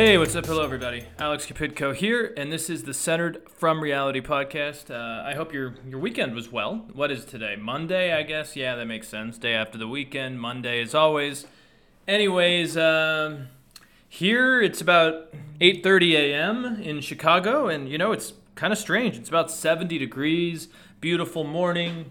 Hey, what's up? Hello, everybody. Alex Kapitko here, and this is the Centered from Reality podcast. Uh, I hope your your weekend was well. What is today? Monday, I guess. Yeah, that makes sense. Day after the weekend. Monday, as always. Anyways, um, here it's about 8:30 a.m. in Chicago, and you know it's kind of strange. It's about 70 degrees, beautiful morning,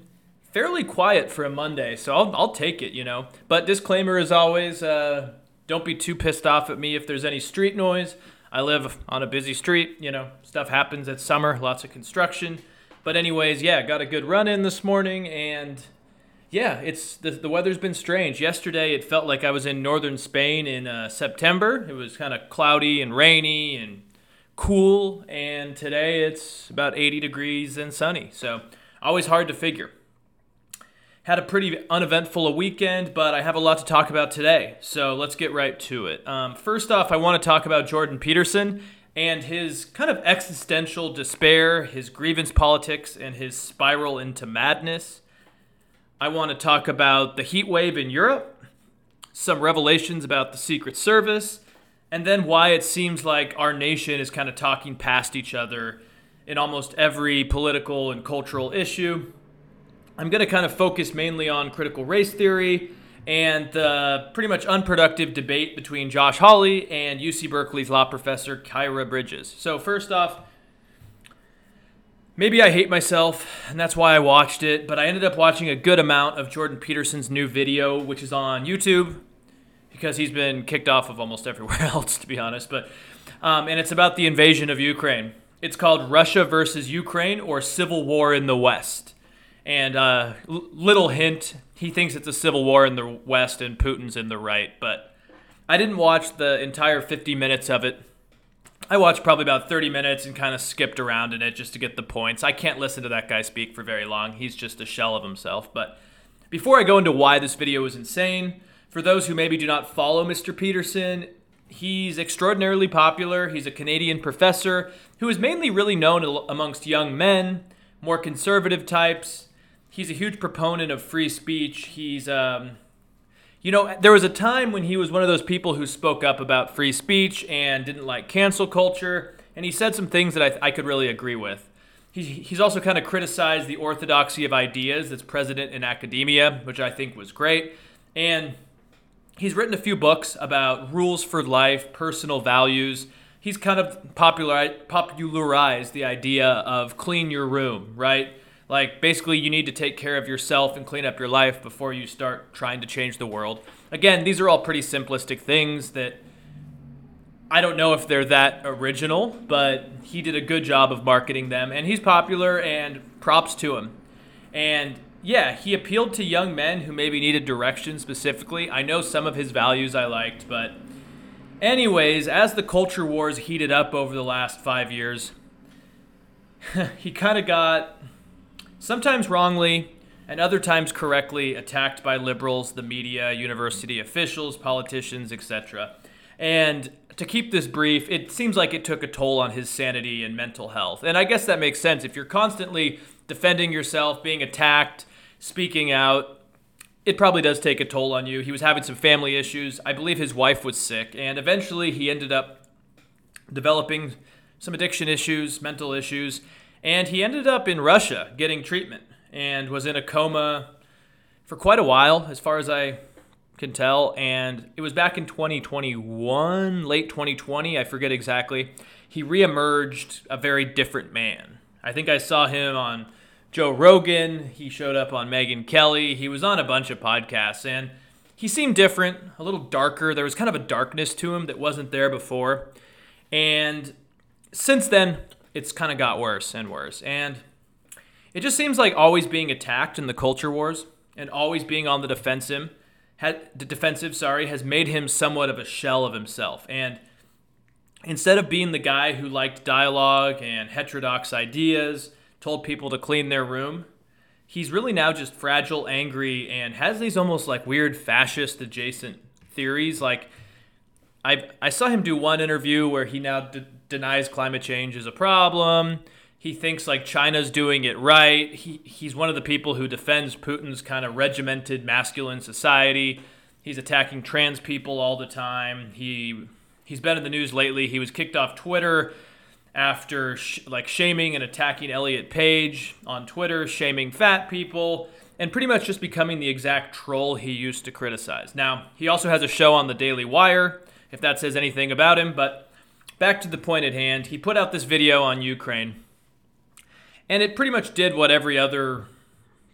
fairly quiet for a Monday, so I'll I'll take it. You know, but disclaimer as always. Uh, don't be too pissed off at me if there's any street noise. I live on a busy street, you know, stuff happens. It's summer, lots of construction. But anyways, yeah, got a good run in this morning and yeah, it's the, the weather's been strange. Yesterday it felt like I was in northern Spain in uh, September. It was kind of cloudy and rainy and cool, and today it's about 80 degrees and sunny. So, always hard to figure. Had a pretty uneventful weekend, but I have a lot to talk about today. So let's get right to it. Um, first off, I want to talk about Jordan Peterson and his kind of existential despair, his grievance politics, and his spiral into madness. I want to talk about the heat wave in Europe, some revelations about the Secret Service, and then why it seems like our nation is kind of talking past each other in almost every political and cultural issue. I'm going to kind of focus mainly on critical race theory and the pretty much unproductive debate between Josh Hawley and UC Berkeley's law professor Kyra Bridges. So, first off, maybe I hate myself, and that's why I watched it, but I ended up watching a good amount of Jordan Peterson's new video, which is on YouTube, because he's been kicked off of almost everywhere else, to be honest. But um, and it's about the invasion of Ukraine. It's called Russia versus Ukraine or Civil War in the West. And uh, little hint, he thinks it's a civil war in the West and Putin's in the right. But I didn't watch the entire 50 minutes of it. I watched probably about 30 minutes and kind of skipped around in it just to get the points. I can't listen to that guy speak for very long. He's just a shell of himself. But before I go into why this video is insane, for those who maybe do not follow Mr. Peterson, he's extraordinarily popular. He's a Canadian professor who is mainly really known amongst young men, more conservative types he's a huge proponent of free speech. He's, um, you know, there was a time when he was one of those people who spoke up about free speech and didn't like cancel culture, and he said some things that I, I could really agree with. He, he's also kind of criticized the orthodoxy of ideas that's present in academia, which I think was great. And he's written a few books about rules for life, personal values. He's kind of popular, popularized the idea of clean your room, right? Like, basically, you need to take care of yourself and clean up your life before you start trying to change the world. Again, these are all pretty simplistic things that I don't know if they're that original, but he did a good job of marketing them, and he's popular, and props to him. And yeah, he appealed to young men who maybe needed direction specifically. I know some of his values I liked, but anyways, as the culture wars heated up over the last five years, he kind of got sometimes wrongly and other times correctly attacked by liberals, the media, university officials, politicians, etc. And to keep this brief, it seems like it took a toll on his sanity and mental health. And I guess that makes sense. If you're constantly defending yourself, being attacked, speaking out, it probably does take a toll on you. He was having some family issues. I believe his wife was sick, and eventually he ended up developing some addiction issues, mental issues, and he ended up in Russia getting treatment and was in a coma for quite a while, as far as I can tell. And it was back in 2021, late 2020, I forget exactly. He reemerged a very different man. I think I saw him on Joe Rogan. He showed up on Megyn Kelly. He was on a bunch of podcasts and he seemed different, a little darker. There was kind of a darkness to him that wasn't there before. And since then, it's kind of got worse and worse. And it just seems like always being attacked in the culture wars and always being on the defensive, had, the defensive, sorry, has made him somewhat of a shell of himself. And instead of being the guy who liked dialogue and heterodox ideas, told people to clean their room, he's really now just fragile, angry, and has these almost like weird fascist adjacent theories. Like I I saw him do one interview where he now d- denies climate change is a problem. He thinks like China's doing it right. He he's one of the people who defends Putin's kind of regimented masculine society. He's attacking trans people all the time. He He's been in the news lately. He was kicked off Twitter after sh- like shaming and attacking Elliot Page on Twitter, shaming fat people, and pretty much just becoming the exact troll he used to criticize. Now, he also has a show on the Daily Wire, if that says anything about him, but back to the point at hand. He put out this video on Ukraine, and it pretty much did what every other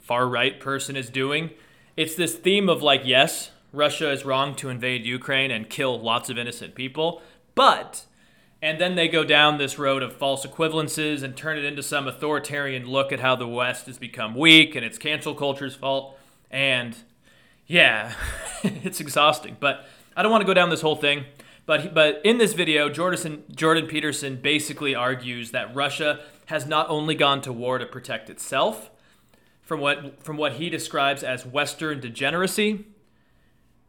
far right person is doing. It's this theme of like, yes, Russia is wrong to invade Ukraine and kill lots of innocent people, but and then they go down this road of false equivalences and turn it into some authoritarian look at how the West has become weak and it's cancel culture's fault. And yeah, it's exhausting. But I don't want to go down this whole thing. But but in this video, Jordan Jordan Peterson basically argues that Russia has not only gone to war to protect itself from what from what he describes as Western degeneracy,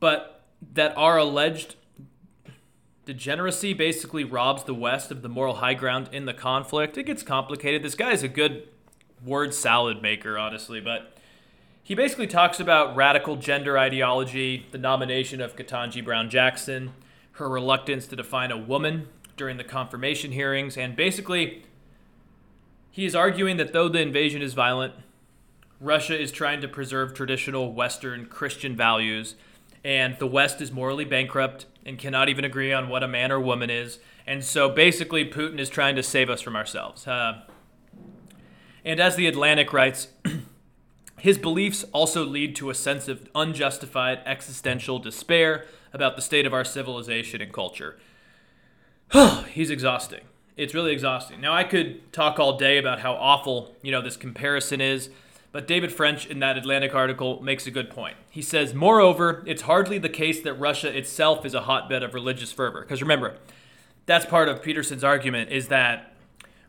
but that our alleged degeneracy basically robs the West of the moral high ground in the conflict. It gets complicated. This guy is a good word salad maker, honestly, but he basically talks about radical gender ideology, the nomination of Ketanji Brown Jackson, her reluctance to define a woman during the confirmation hearings, and basically, he is arguing that though the invasion is violent, Russia is trying to preserve traditional Western Christian values, and the West is morally bankrupt and cannot even agree on what a man or woman is. And so basically, Putin is trying to save us from ourselves. Uh, and as The Atlantic writes, his beliefs also lead to a sense of unjustified existential despair about the state of our civilization and culture. He's exhausting. It's really exhausting. Now, I could talk all day about how awful, you know, this comparison is. But David French in that Atlantic article makes a good point. He says, Moreover, it's hardly the case that Russia itself is a hotbed of religious fervor. Because remember, that's part of Peterson's argument is that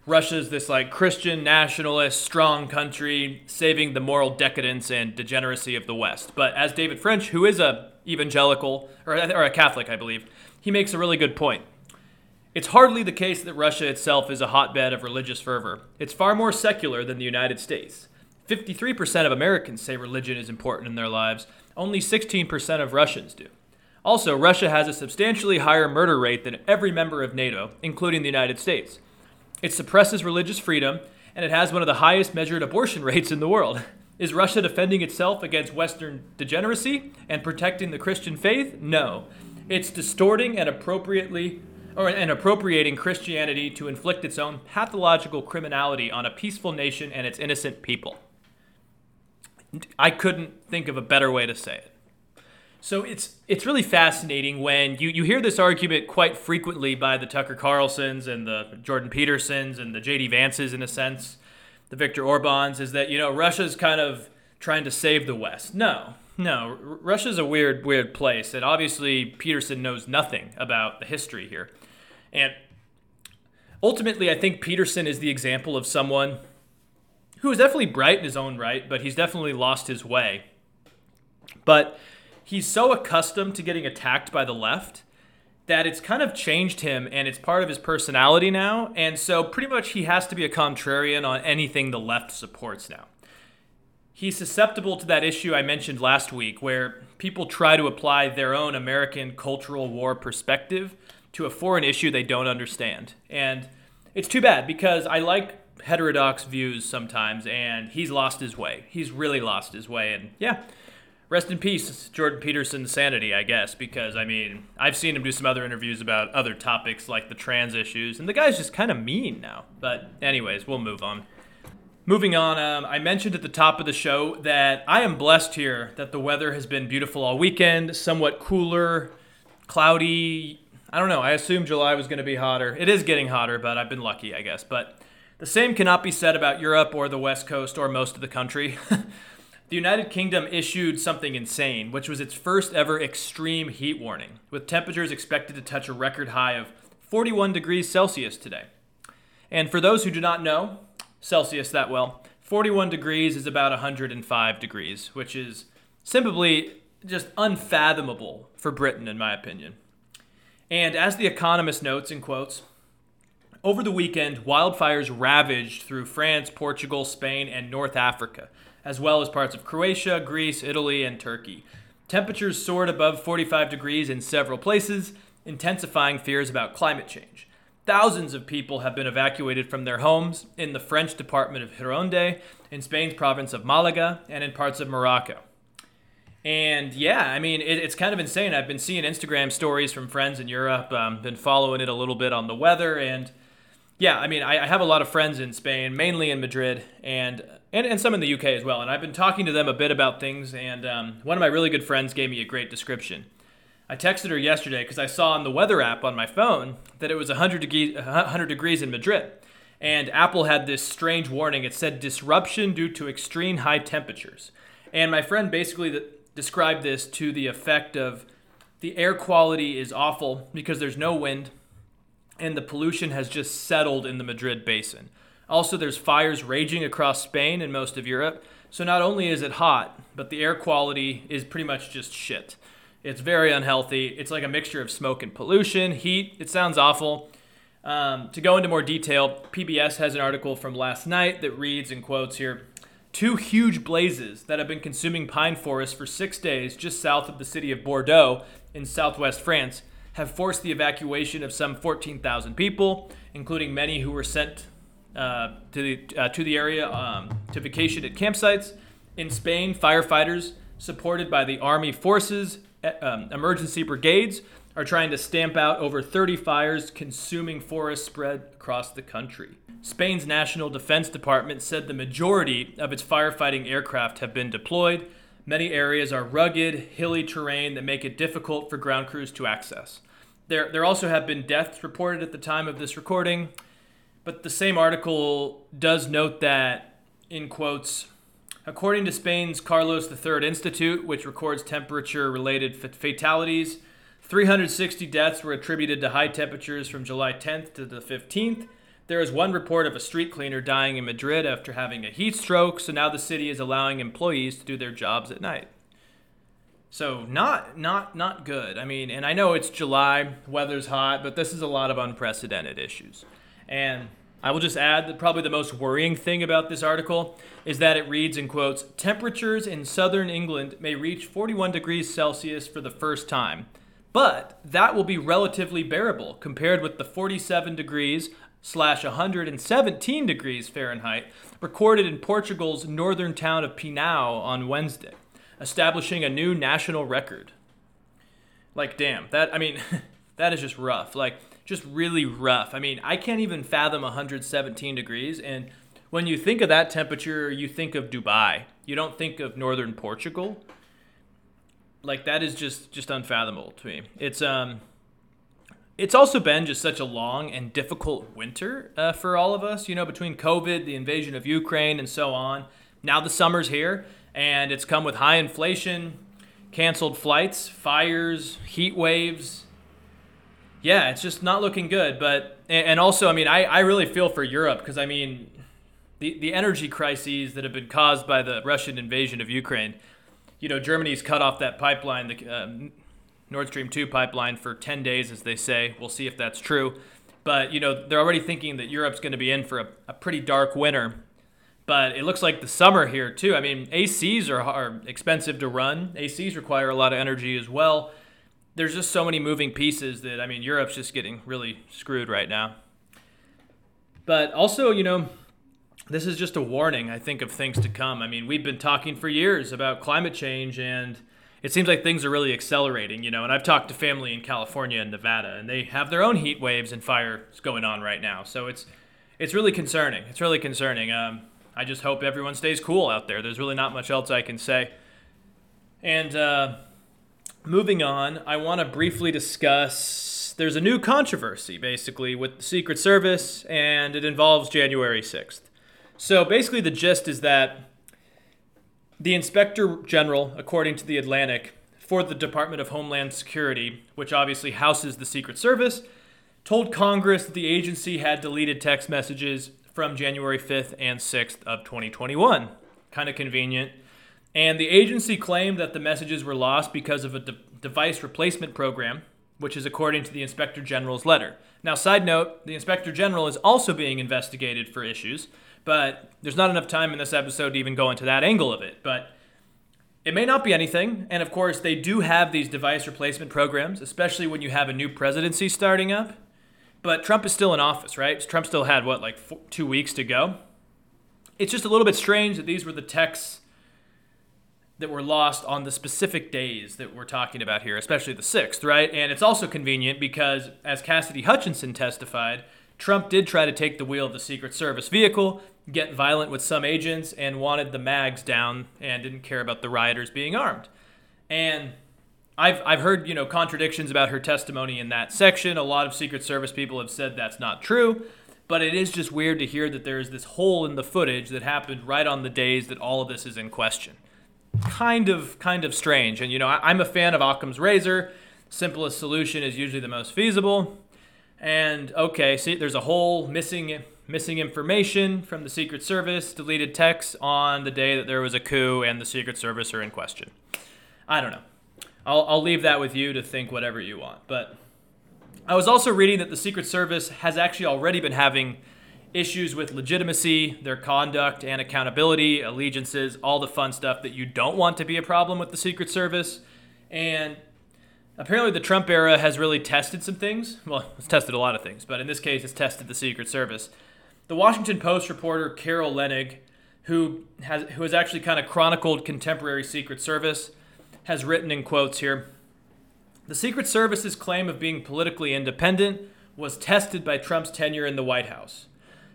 Russia's this like Christian nationalist strong country saving the moral decadence and degeneracy of the West. But as David French, who is a evangelical or, or a Catholic, I believe, he makes a really good point. It's hardly the case that Russia itself is a hotbed of religious fervor. It's far more secular than the United States. 53% of Americans say religion is important in their lives, only 16% of Russians do. Also, Russia has a substantially higher murder rate than every member of NATO, including the United States. It suppresses religious freedom, and it has one of the highest measured abortion rates in the world. Is Russia defending itself against Western degeneracy and protecting the Christian faith? No. It's distorting and appropriately or and appropriating Christianity to inflict its own pathological criminality on a peaceful nation and its innocent people. I couldn't think of a better way to say it. So it's it's really fascinating when you, you hear this argument quite frequently by the Tucker Carlsons and the Jordan Petersons and the JD Vances in a sense, the Viktor Orbans, is that you know Russia's kind of trying to save the West. No, no, Russia's a weird weird place, and obviously Peterson knows nothing about the history here, and ultimately I think Peterson is the example of someone who is definitely bright in his own right, but he's definitely lost his way. But he's so accustomed to getting attacked by the left that it's kind of changed him and it's part of his personality now. And so pretty much he has to be a contrarian on anything the left supports now. He's susceptible to that issue I mentioned last week where people try to apply their own American cultural war perspective to a foreign issue they don't understand. And it's too bad because I like heterodox views sometimes, and he's lost his way. He's really lost his way, and yeah, rest in peace, Jordan Peterson's sanity, I guess, because I mean, I've seen him do some other interviews about other topics like the trans issues, and the guy's just kind of mean now. But, anyways, we'll move on. Moving on, um, I mentioned at the top of the show that I am blessed here that the weather has been beautiful all weekend, somewhat cooler, cloudy. I don't know. I assumed July was going to be hotter. It is getting hotter, but I've been lucky, I guess. But the same cannot be said about Europe or the West Coast or most of the country. the United Kingdom issued something insane, which was its first ever extreme heat warning, with temperatures expected to touch a record high of 41 degrees Celsius today. And for those who do not know Celsius that well, 41 degrees is about 105 degrees, which is simply just unfathomable for Britain, in my opinion. And as The Economist notes in quotes, over the weekend, wildfires ravaged through France, Portugal, Spain, and North Africa, as well as parts of Croatia, Greece, Italy, and Turkey. Temperatures soared above 45 degrees in several places, intensifying fears about climate change. Thousands of people have been evacuated from their homes in the French department of Gironde, in Spain's province of Malaga, and in parts of Morocco. And yeah, I mean, it, it's kind of insane. I've been seeing Instagram stories from friends in Europe, um, been following it a little bit on the weather, and yeah, I mean, I, I have a lot of friends in Spain, mainly in Madrid, and, and and some in the UK as well. And I've been talking to them a bit about things, and um, one of my really good friends gave me a great description. I texted her yesterday because I saw on the weather app on my phone that it was 100 degrees, 100 degrees in Madrid. And Apple had this strange warning. It said disruption due to extreme high temperatures. And my friend basically described this to the effect of the air quality is awful because there's no wind and the pollution has just settled in the Madrid basin. Also, there's fires raging across Spain and most of Europe. So not only is it hot, but the air quality is pretty much just shit. It's very unhealthy. It's like a mixture of smoke and pollution, heat. It sounds awful. Um, to go into more detail, PBS has an article from last night that reads in quotes here Two huge blazes that have been consuming pine forests for six days just south of the city of Bordeaux in southwest France have forced the evacuation of some 14,000 people, including many who were sent uh, to, the, uh, to the area um, to vacation at campsites. In Spain, firefighters, supported by the army forces, um, emergency brigades are trying to stamp out over 30 fires consuming forests spread across the country. Spain's National Defense Department said the majority of its firefighting aircraft have been deployed. Many areas are rugged, hilly terrain that make it difficult for ground crews to access. There, there also have been deaths reported at the time of this recording, but the same article does note that, in quotes, According to Spain's Carlos III Institute, which records temperature related fatalities, 360 deaths were attributed to high temperatures from July 10th to the 15th. There is one report of a street cleaner dying in Madrid after having a heat stroke, so now the city is allowing employees to do their jobs at night. So not not not good. I mean, and I know it's July, weather's hot, but this is a lot of unprecedented issues. And I will just add that probably the most worrying thing about this article is that it reads in quotes Temperatures in southern England may reach 41 degrees Celsius for the first time, but that will be relatively bearable compared with the 47 degrees slash 117 degrees Fahrenheit recorded in Portugal's northern town of Pinhao on Wednesday, establishing a new national record. Like, damn, that, I mean, that is just rough. Like, just really rough. I mean, I can't even fathom 117 degrees. And when you think of that temperature, you think of Dubai. You don't think of northern Portugal. Like that is just just unfathomable to me. It's um, it's also been just such a long and difficult winter uh, for all of us. You know, between COVID, the invasion of Ukraine, and so on. Now the summer's here, and it's come with high inflation, canceled flights, fires, heat waves yeah, it's just not looking good. But and also, I mean, I, I really feel for Europe because I mean, the the energy crises that have been caused by the Russian invasion of Ukraine. You know, Germany's cut off that pipeline, the uh, Nord Stream two pipeline, for ten days, as they say. We'll see if that's true. But you know, they're already thinking that Europe's going to be in for a, a pretty dark winter. But it looks like the summer here too. I mean, ACs are, are expensive to run. ACs require a lot of energy as well there's just so many moving pieces that I mean Europe's just getting really screwed right now. But also, you know, this is just a warning, I think, of things to come. I mean, we've been talking for years about climate change and it seems like things are really accelerating, you know. And I've talked to family in California and Nevada, and they have their own heat waves and fires going on right now. So it's it's really concerning. It's really concerning. Um, I just hope everyone stays cool out there. There's really not much else I can say. And uh, moving on, I want to briefly discuss there's a new controversy basically with the Secret Service, and it involves January 6th. So basically, the gist is that the Inspector General, according to The Atlantic, for the Department of Homeland Security, which obviously houses the Secret Service, told Congress that the agency had deleted text messages from January 5th and 6th of 2021. Kind of convenient. And the agency claimed that the messages were lost because of a de- device replacement program, which is according to the Inspector General's letter. Now, side note, the Inspector General is also being investigated for issues, but there's not enough time in this episode to even go into that angle of it. But it may not be anything. And of course, they do have these device replacement programs, especially when you have a new presidency starting up. But Trump is still in office, right? Trump still had, what, like four, two weeks to go? It's just a little bit strange that these were the texts that were lost on the specific days that we're talking about here, especially the 6th, right? And it's also convenient because, as Cassidy Hutchinson testified, Trump did try to take the wheel of the Secret Service vehicle, get violent with some agents, and wanted the mags down and didn't care about the rioters being armed. And I've, I've heard, you know, contradictions about her testimony in that section. A lot of Secret Service people have said that's not true, but it is just weird to hear that there's this hole in the footage that happened right on the days that all of this is in question. Kind of, kind of strange. And, you know, I, I'm a fan of Occam's razor. Simplest solution is usually the most feasible. And okay, see, there's a whole missing missing information from the Secret Service, deleted text on the day that there was a coup and the Secret Service are in question. I don't know. I'll, I'll leave that with you to think whatever you want. But I was also reading that the Secret Service has actually already been having issues with legitimacy, their conduct and accountability, allegiances, all the fun stuff that you don't want to be a problem with the Secret Service. And apparently the Trump era has really tested some things. Well, it's tested a lot of things, but in this case, it's tested the Secret Service. The Washington Post reporter Carol Leonnig, who has who has actually kind of chronicled contemporary Secret Service, has written in quotes here. The Secret Service's claim of being politically independent was tested by Trump's tenure in the White House.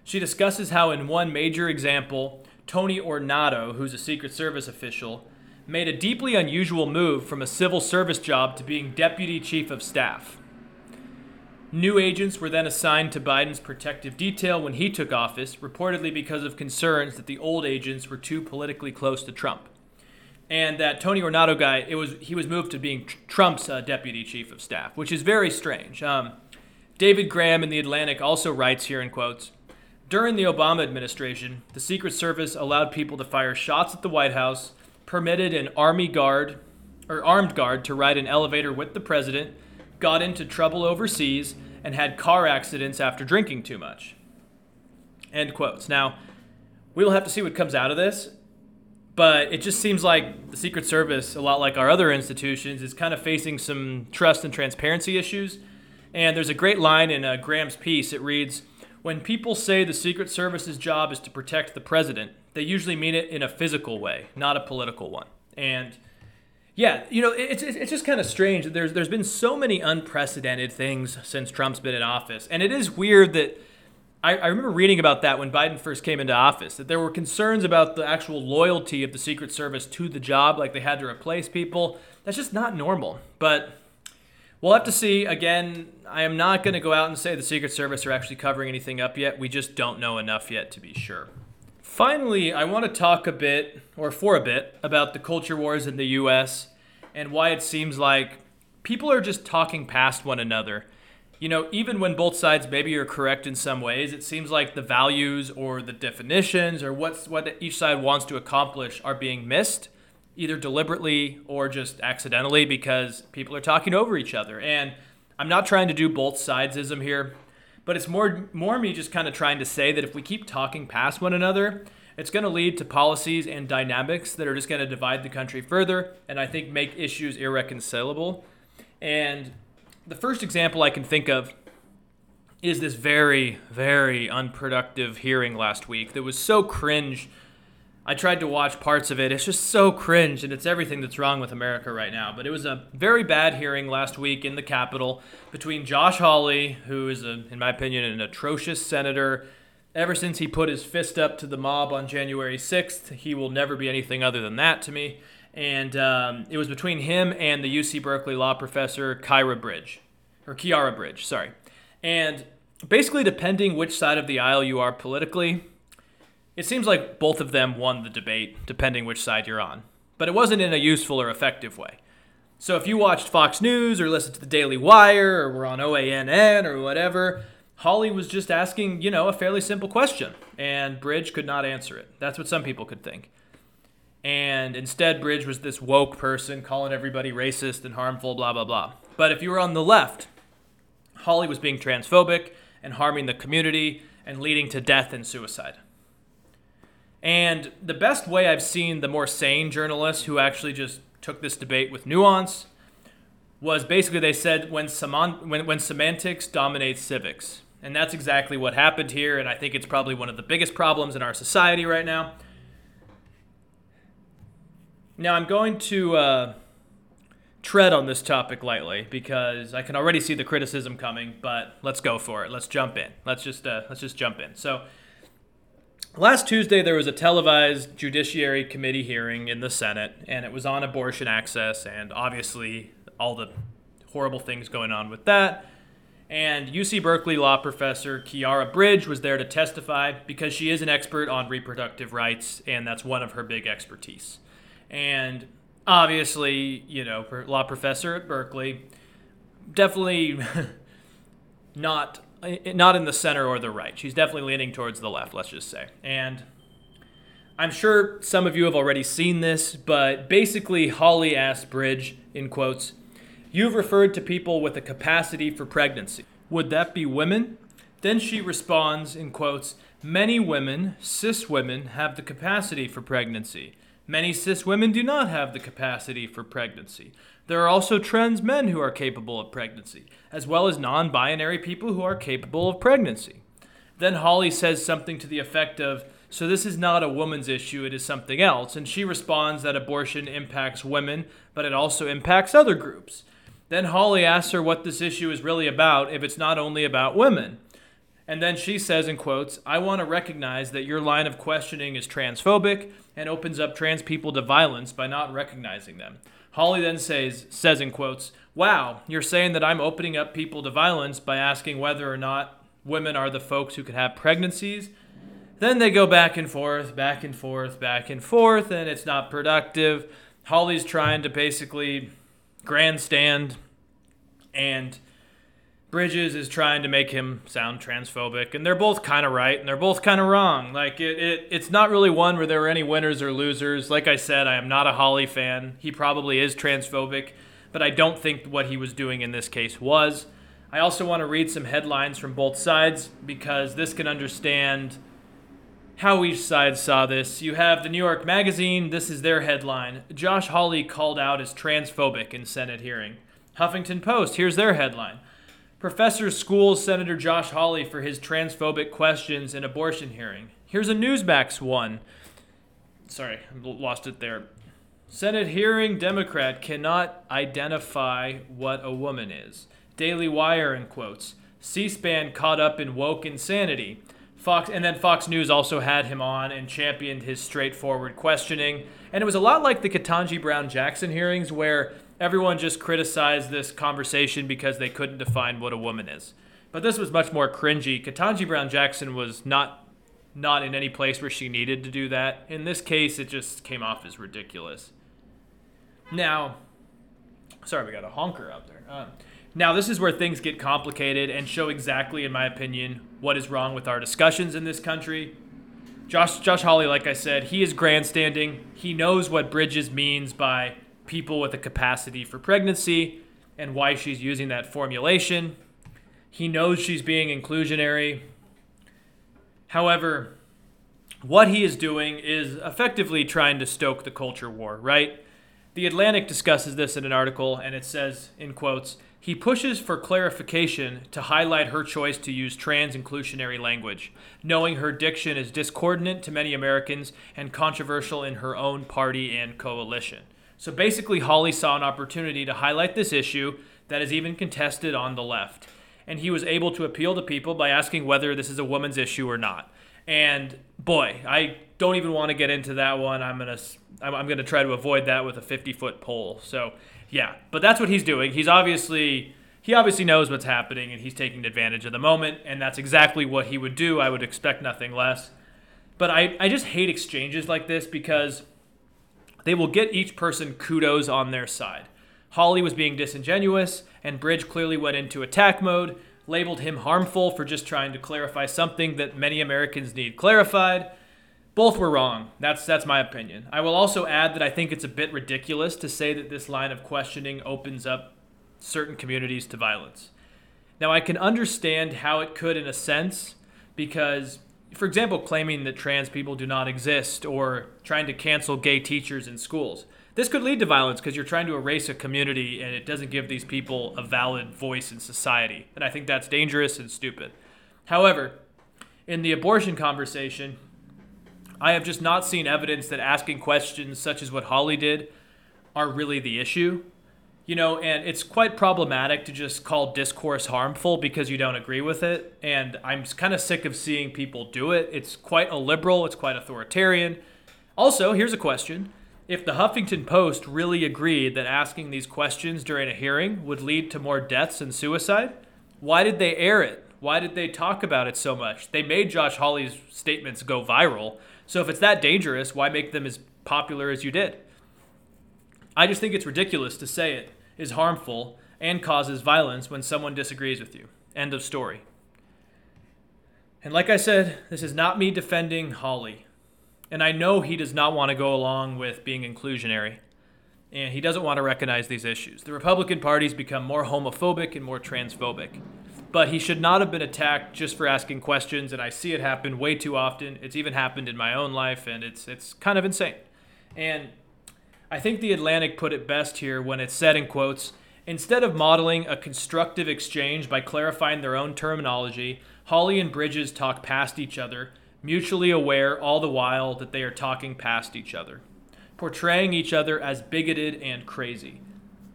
She discusses how, in one major example, Tony Ornato, who's a Secret Service official, made a deeply unusual move from a civil service job to being deputy chief of staff. New agents were then assigned to Biden's protective detail when he took office, reportedly because of concerns that the old agents were too politically close to Trump. And that Tony Ornato guy, it was he was moved to being Trump's uh, deputy chief of staff, which is very strange. Um, David Graham in The Atlantic also writes here in quotes During the Obama administration, the Secret Service allowed people to fire shots at the White House permitted an army guard or armed guard to ride an elevator with the president, got into trouble overseas, and had car accidents after drinking too much. End quotes. Now, we'll have to see what comes out of this, but it just seems like the Secret Service, a lot like our other institutions, is kind of facing some trust and transparency issues. And there's a great line in uh, Graham's piece. It reads When people say the Secret Service's job is to protect the president, they usually mean it in a physical way, not a political one. And yeah, you know, it's it's just kind of strange. There's there's been so many unprecedented things since Trump's been in office, and it is weird that I, I remember reading about that when Biden first came into office. That there were concerns about the actual loyalty of the Secret Service to the job, like they had to replace people. That's just not normal. But we'll have to see. Again, I am not going to go out and say the Secret Service are actually covering anything up yet. We just don't know enough yet to be sure. Finally, I want to talk a bit, or for a bit, about the culture wars in the US and why it seems like people are just talking past one another. You know, even when both sides maybe are correct in some ways, it seems like the values or the definitions or what's what each side wants to accomplish are being missed, either deliberately or just accidentally because people are talking over each other. And I'm not trying to do both sidesism here. But it's more more me just kind of trying to say that if we keep talking past one another, it's going to lead to policies and dynamics that are just going to divide the country further and I think make issues irreconcilable. And the first example I can think of is this very, very unproductive hearing last week that was so cringe I tried to watch parts of it. It's just so cringe, and it's everything that's wrong with America right now. But it was a very bad hearing last week in the Capitol between Josh Hawley, who is, a, in my opinion, an atrocious senator. Ever since he put his fist up to the mob on January 6th, he will never be anything other than that to me. And um, it was between him and the UC Berkeley law professor, Kyra Bridge, or Khiara Bridge, sorry. And basically, depending which side of the aisle you are politically, it seems like both of them won the debate, depending which side you're on. But it wasn't in a useful or effective way. So if you watched Fox News or listened to the Daily Wire or were on OANN or whatever, Hawley was just asking, you know, a fairly simple question, and Bridge could not answer it. That's what some people could think. And instead, Bridge was this woke person calling everybody racist and harmful, blah, blah, blah. But if you were on the left, Hawley was being transphobic and harming the community and leading to death and suicide. And the best way I've seen the more sane journalists who actually just took this debate with nuance was basically they said when, semant- when, when semantics dominates civics. And that's exactly what happened here. And I think it's probably one of the biggest problems in our society right now. Now, I'm going to uh, tread on this topic lightly because I can already see the criticism coming, but let's go for it. Let's jump in. Let's just, uh, let's just jump in. So, Last Tuesday, there was a televised Judiciary Committee hearing in the Senate, and it was on abortion access and obviously all the horrible things going on with that. And UC Berkeley law professor Khiara Bridge was there to testify because she is an expert on reproductive rights, and that's one of her big expertise. And obviously, you know, law professor at Berkeley, definitely not not in the center or the right. She's definitely leaning towards the left, let's just say. And I'm sure some of you have already seen this, but basically, Hawley asked Bridge, in quotes, You've referred to people with a capacity for pregnancy. Would that be women? Then she responds, in quotes, Many women, cis women, have the capacity for pregnancy. Many cis women do not have the capacity for pregnancy. There are also trans men who are capable of pregnancy, as well as non binary people who are capable of pregnancy. Then Hawley says something to the effect of, So this is not a woman's issue, it is something else. And she responds that abortion impacts women, but it also impacts other groups. Then Hawley asks her what this issue is really about if it's not only about women. And then she says, in quotes, I want to recognize that your line of questioning is transphobic and opens up trans people to violence by not recognizing them. Hawley then says, says in quotes, Wow, you're saying that I'm opening up people to violence by asking whether or not women are the folks who can have pregnancies? Then they go back and forth, back and forth, back and forth, and it's not productive. Hawley's trying to basically grandstand, and Bridges is trying to make him sound transphobic, and they're both kind of right and they're both kind of wrong. Like it, it, it's not really one where there are any winners or losers. Like I said, I am not a Hawley fan. He probably is transphobic, but I don't think what he was doing in this case was. I also want to read some headlines from both sides because this can understand how each side saw this. You have the New York Magazine. This is their headline: Josh Hawley called out as transphobic in Senate hearing. Huffington Post. Here's their headline. Professor schools Senator Josh Hawley for his transphobic questions in abortion hearing. Here's a Newsmax one. Sorry, lost it there. Senate hearing Democrat cannot identify what a woman is. Daily Wire in quotes. C-SPAN caught up in woke insanity. Fox and then Fox News also had him on and championed his straightforward questioning. And it was a lot like the Ketanji Brown Jackson hearings where everyone just criticized this conversation because they couldn't define what a woman is. But this was much more cringy. Ketanji Brown Jackson was not not in any place where she needed to do that. In this case, it just came off as ridiculous. Now, sorry, we got a honker out there. Uh, now, this is where things get complicated and show exactly, in my opinion, what is wrong with our discussions in this country. Josh, Josh Hawley, like I said, he is grandstanding. He knows what Bridges means by people with a capacity for pregnancy and why she's using that formulation. He knows she's being inclusionary. However, what he is doing is effectively trying to stoke the culture war, right? The Atlantic discusses this in an article, and it says, in quotes, he pushes for clarification to highlight her choice to use trans inclusionary language, knowing her diction is discordant to many Americans and controversial in her own party and coalition. So basically, Hawley saw an opportunity to highlight this issue that is even contested on the left. And he was able to appeal to people by asking whether this is a woman's issue or not. And boy, I don't even want to get into that one. I'm gonna I'm gonna try to avoid that with a 50 foot pole. So yeah, but that's what he's doing. He's obviously he obviously knows what's happening and he's taking advantage of the moment. And that's exactly what he would do. I would expect nothing less. But I, I just hate exchanges like this because they will get each person kudos on their side. Hawley was being disingenuous, and Bridge clearly went into attack mode, labeled him harmful for just trying to clarify something that many Americans need clarified. Both were wrong. That's that's my opinion. I will also add that I think it's a bit ridiculous to say that this line of questioning opens up certain communities to violence. Now I can understand how it could in a sense because for example, claiming that trans people do not exist or trying to cancel gay teachers in schools. This could lead to violence because you're trying to erase a community and it doesn't give these people a valid voice in society. And I think that's dangerous and stupid. However, in the abortion conversation, I have just not seen evidence that asking questions such as what Hawley did are really the issue. You know, and it's quite problematic to just call discourse harmful because you don't agree with it. And I'm kind of sick of seeing people do it. It's quite a liberal, it's quite authoritarian. Also, here's a question if the Huffington Post really agreed that asking these questions during a hearing would lead to more deaths and suicide, why did they air it? Why did they talk about it so much? They made Josh Hawley's statements go viral. So if it's that dangerous, why make them as popular as you did? I just think it's ridiculous to say it is harmful and causes violence when someone disagrees with you. End of story. And like I said, this is not me defending Hawley. And I know he does not want to go along with being inclusionary. And he doesn't want to recognize these issues. The Republican Party's become more homophobic and more transphobic. But he should not have been attacked just for asking questions, and I see it happen way too often. It's even happened in my own life, and it's it's kind of insane. And I think the Atlantic put it best here when it said in quotes, instead of modeling a constructive exchange by clarifying their own terminology, Hawley and Bridges talk past each other, mutually aware all the while that they are talking past each other, portraying each other as bigoted and crazy.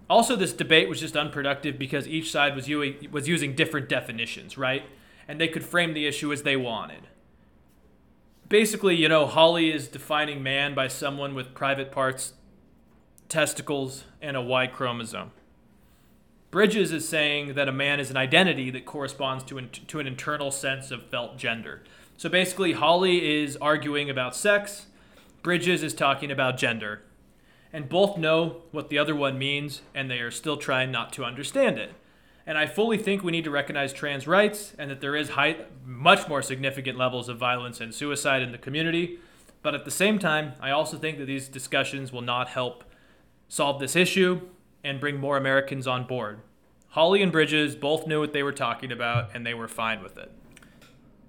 Also, this debate was just unproductive because each side was, u- was using different definitions, right? And they could frame the issue as they wanted. Basically, you know, Hawley is defining man by someone with private parts testicles, and a Y chromosome. Bridges is saying that a man is an identity that corresponds to an, to an internal sense of felt gender. So basically, Hawley is arguing about sex, Bridges is talking about gender. And both know what the other one means, and they are still trying not to understand it. And I fully think we need to recognize trans rights and that there is high, much more significant levels of violence and suicide in the community. But at the same time, I also think that these discussions will not help solve this issue, and bring more Americans on board. Hawley and Bridges both knew what they were talking about, and they were fine with it.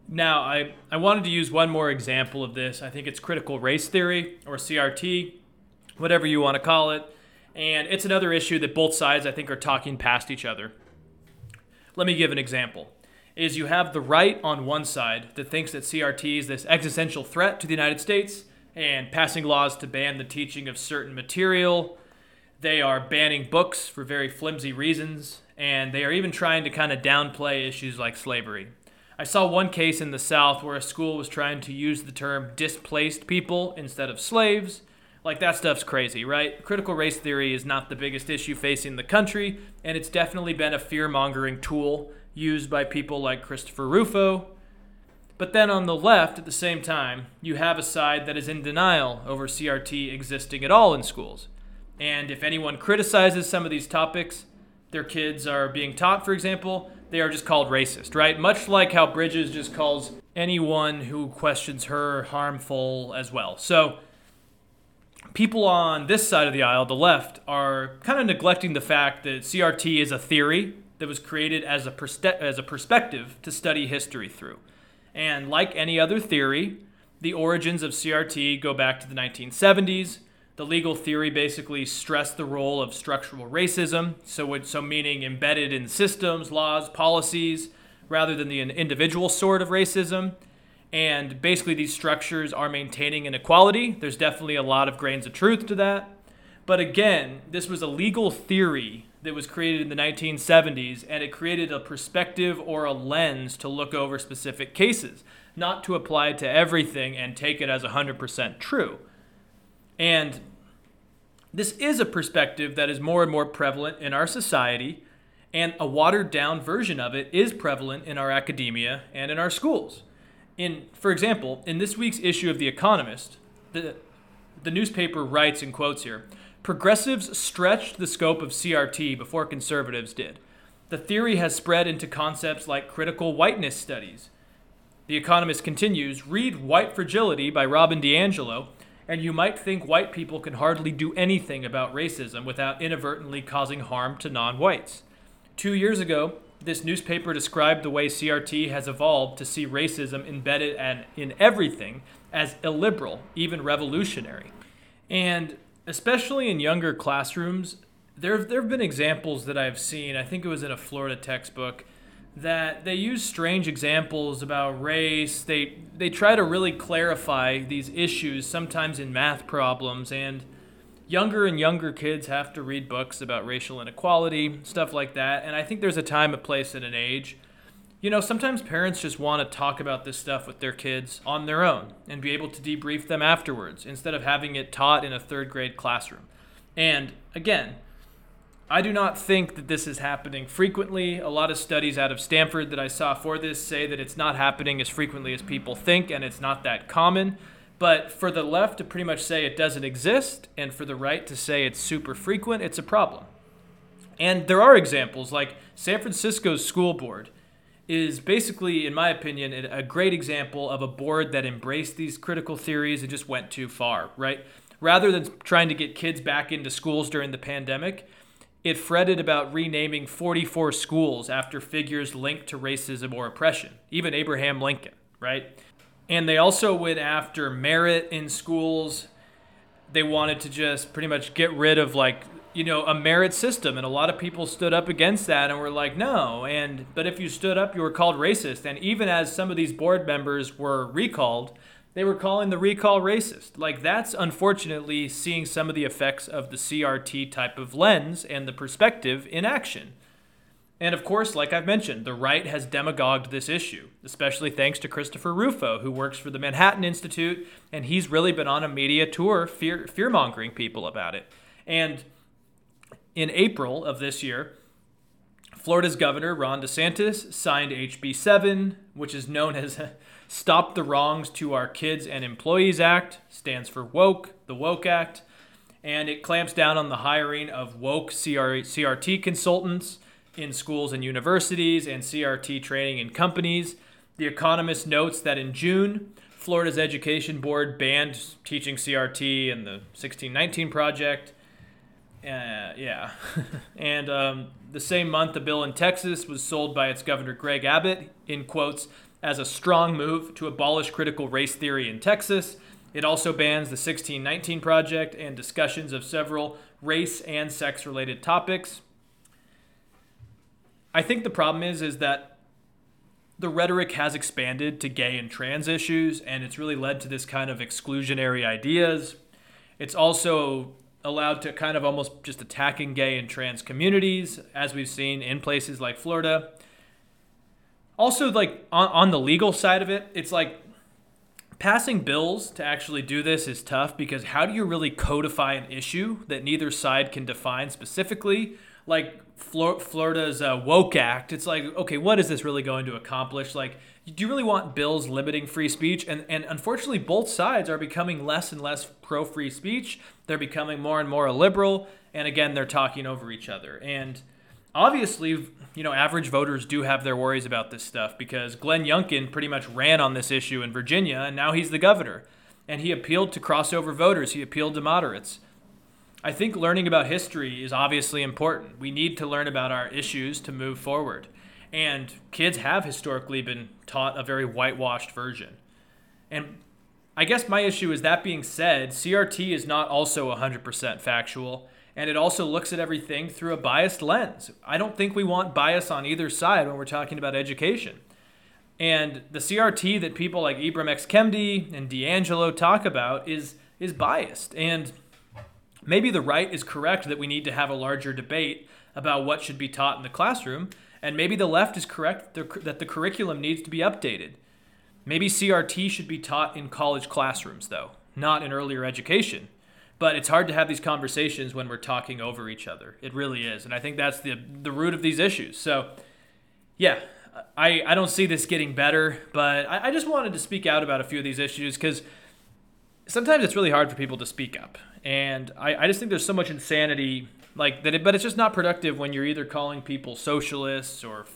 Now, I, I wanted to use one more example of this. I think it's critical race theory, or CRT, whatever you want to call it. And it's another issue that both sides, I think, are talking past each other. Let me give an example. Is you have the right on one side that thinks that CRT is this existential threat to the United States and passing laws to ban the teaching of certain material, they are banning books for very flimsy reasons, and they are even trying to kind of downplay issues like slavery. I saw one case in the South where a school was trying to use the term displaced people instead of slaves. Like, that stuff's crazy, right? Critical race theory is not the biggest issue facing the country, and it's definitely been a fear mongering tool used by people like Christopher Rufo. But then on the left, at the same time, you have a side that is in denial over CRT existing at all in schools. And if anyone criticizes some of these topics their kids are being taught, for example, they are just called racist, right? Much like how Bridges just calls anyone who questions her harmful as well. So, people on this side of the aisle, the left, are kind of neglecting the fact that CRT is a theory that was created as a, perspe- as a perspective to study history through. And like any other theory, the origins of CRT go back to the 1970s the legal theory basically stressed the role of structural racism, so, so meaning embedded in systems, laws, policies, rather than the individual sort of racism. And basically, these structures are maintaining inequality. There's definitely a lot of grains of truth to that. But again, this was a legal theory that was created in the 1970s, and it created a perspective or a lens to look over specific cases, not to apply it to everything and take it as 100% true. And this is a perspective that is more and more prevalent in our society, and a watered down version of it is prevalent in our academia and in our schools. In, for example, in this week's issue of The Economist, the, the newspaper writes in quotes here Progressives stretched the scope of CRT before conservatives did. The theory has spread into concepts like critical whiteness studies. The Economist continues Read White Fragility by Robin DiAngelo and you might think white people can hardly do anything about racism without inadvertently causing harm to non whites. Two years ago, this newspaper described the way CRT has evolved to see racism embedded and in everything as illiberal, even revolutionary. And especially in younger classrooms, there there have been examples that I've seen. I think it was in a Florida textbook that they use strange examples about race. They they try to really clarify these issues sometimes in math problems and younger and younger kids have to read books about racial inequality, stuff like that. And I think there's a time, a place, and an age. You know, sometimes parents just want to talk about this stuff with their kids on their own and be able to debrief them afterwards instead of having it taught in a third grade classroom. And again, I do not think that this is happening frequently. A lot of studies out of Stanford that I saw for this say that it's not happening as frequently as people think and it's not that common. But for the left to pretty much say it doesn't exist and for the right to say it's super frequent, it's a problem. And there are examples like San Francisco's school board is basically, in my opinion, a great example of a board that embraced these critical theories and just went too far, right? Rather than trying to get kids back into schools during the pandemic, it fretted about renaming 44 schools after figures linked to racism or oppression, even Abraham Lincoln, right? And they also went after merit in schools. They wanted to just pretty much get rid of like, you know, a merit system and a lot of people stood up against that and were like, "No." And but if you stood up, you were called racist. And even as some of these board members were recalled, they were calling the recall racist. Like, that's unfortunately seeing some of the effects of the CRT type of lens and the perspective in action. And of course, like I've mentioned, the right has demagogued this issue, especially thanks to Christopher Rufo, who works for the Manhattan Institute, and he's really been on a media tour fear mongering people about it. And in April of this year, Florida's governor, Ron DeSantis, signed HB 7, which is known as Stop the Wrongs to Our Kids and Employees Act, stands for WOKE, the WOKE Act, and it clamps down on the hiring of woke CR- CRT consultants in schools and universities and CRT training in companies. The Economist notes that in June, Florida's Education Board banned teaching CRT in the 1619 project. Uh, yeah. and um, the same month, a bill in Texas was sold by its governor Greg Abbott in quotes as a strong move to abolish critical race theory in Texas. It also bans the 1619 Project and discussions of several race and sex related topics. I think the problem is is that the rhetoric has expanded to gay and trans issues and it's really led to this kind of exclusionary ideas. It's also allowed to kind of almost just attacking gay and trans communities as we've seen in places like Florida also like on, on the legal side of it it's like passing bills to actually do this is tough because how do you really codify an issue that neither side can define specifically? Like Florida's uh, woke act it's like okay what is this really going to accomplish? Like do you really want bills limiting free speech? And and unfortunately both sides are becoming less and less pro free speech. They're becoming more and more liberal. And again they're talking over each other. And obviously, you know, average voters do have their worries about this stuff because Glenn Youngkin pretty much ran on this issue in Virginia, and now he's the governor. And he appealed to crossover voters, he appealed to moderates. I think learning about history is obviously important. We need to learn about our issues to move forward. And kids have historically been taught a very whitewashed version. And I guess my issue is that being said, CRT is not also 100% factual and it also looks at everything through a biased lens. I don't think we want bias on either side when we're talking about education. And the CRT that people like Ibram X. Kendi and DiAngelo talk about is is biased. And maybe the right is correct that we need to have a larger debate about what should be taught in the classroom, and maybe the left is correct that the curriculum needs to be updated. Maybe CRT should be taught in college classrooms, though, not in earlier education. But it's hard to have these conversations when we're talking over each other. It really is. And I think that's the, the root of these issues. So, yeah, I, I don't see this getting better, but I, I just wanted to speak out about a few of these issues because sometimes it's really hard for people to speak up. And I, I just think there's so much insanity like that, it, but it's just not productive when you're either calling people socialists or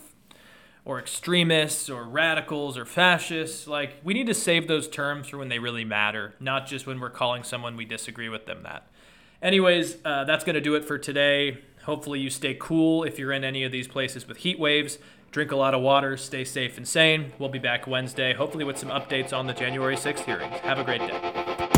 or extremists or radicals or fascists. Like, we need to save those terms for when they really matter, not just when we're calling someone we disagree with them that. Anyways, uh, that's going to do it for today. Hopefully, you stay cool if you're in any of these places with heat waves. Drink a lot of water, stay safe and sane. We'll be back Wednesday, hopefully, with some updates on the January 6th hearings. Have a great day.